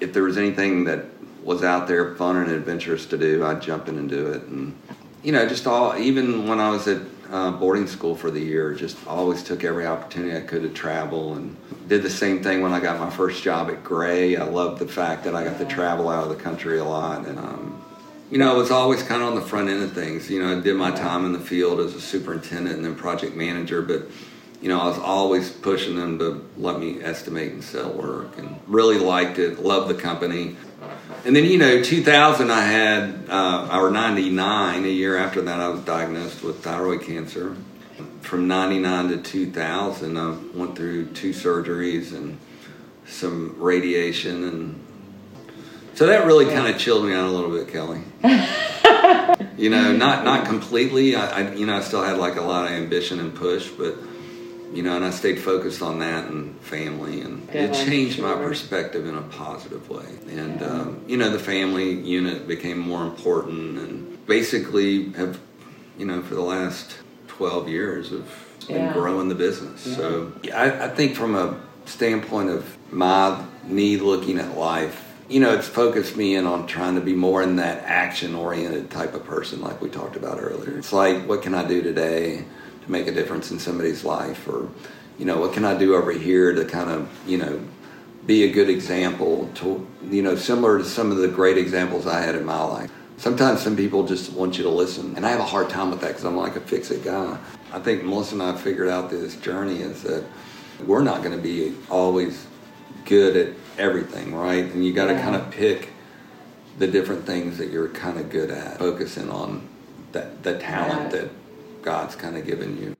if there was anything that was out there fun and adventurous to do, I'd jump in and do it. And you know, just all even when I was at uh, boarding school for the year, just always took every opportunity I could to travel and did the same thing when I got my first job at Gray. I loved the fact that I got to travel out of the country a lot and. Um, you know, I was always kind of on the front end of things. You know, I did my time in the field as a superintendent and then project manager, but you know, I was always pushing them to let me estimate and sell work and really liked it, loved the company. And then, you know, 2000, I had, uh, or 99, a year after that, I was diagnosed with thyroid cancer. From 99 to 2000, I went through two surgeries and some radiation. And so that really kind of chilled me out a little bit, Kelly. you know, not, not completely. I, I, you know, I still had like a lot of ambition and push, but you know, and I stayed focused on that and family, and Good, it changed sure. my perspective in a positive way. And yeah. um, you know, the family unit became more important, and basically have, you know, for the last twelve years have been yeah. growing the business. Yeah. So I, I think from a standpoint of my need looking at life you know, it's focused me in on trying to be more in that action oriented type of person, like we talked about earlier. It's like, what can I do today? To make a difference in somebody's life or you know what can i do over here to kind of you know be a good example to you know similar to some of the great examples i had in my life sometimes some people just want you to listen and i have a hard time with that because i'm like a fix-it guy i think melissa and i figured out this journey is that we're not going to be always good at everything right and you got to yeah. kind of pick the different things that you're kind of good at focusing on that the talent yeah. that God's kind of given you.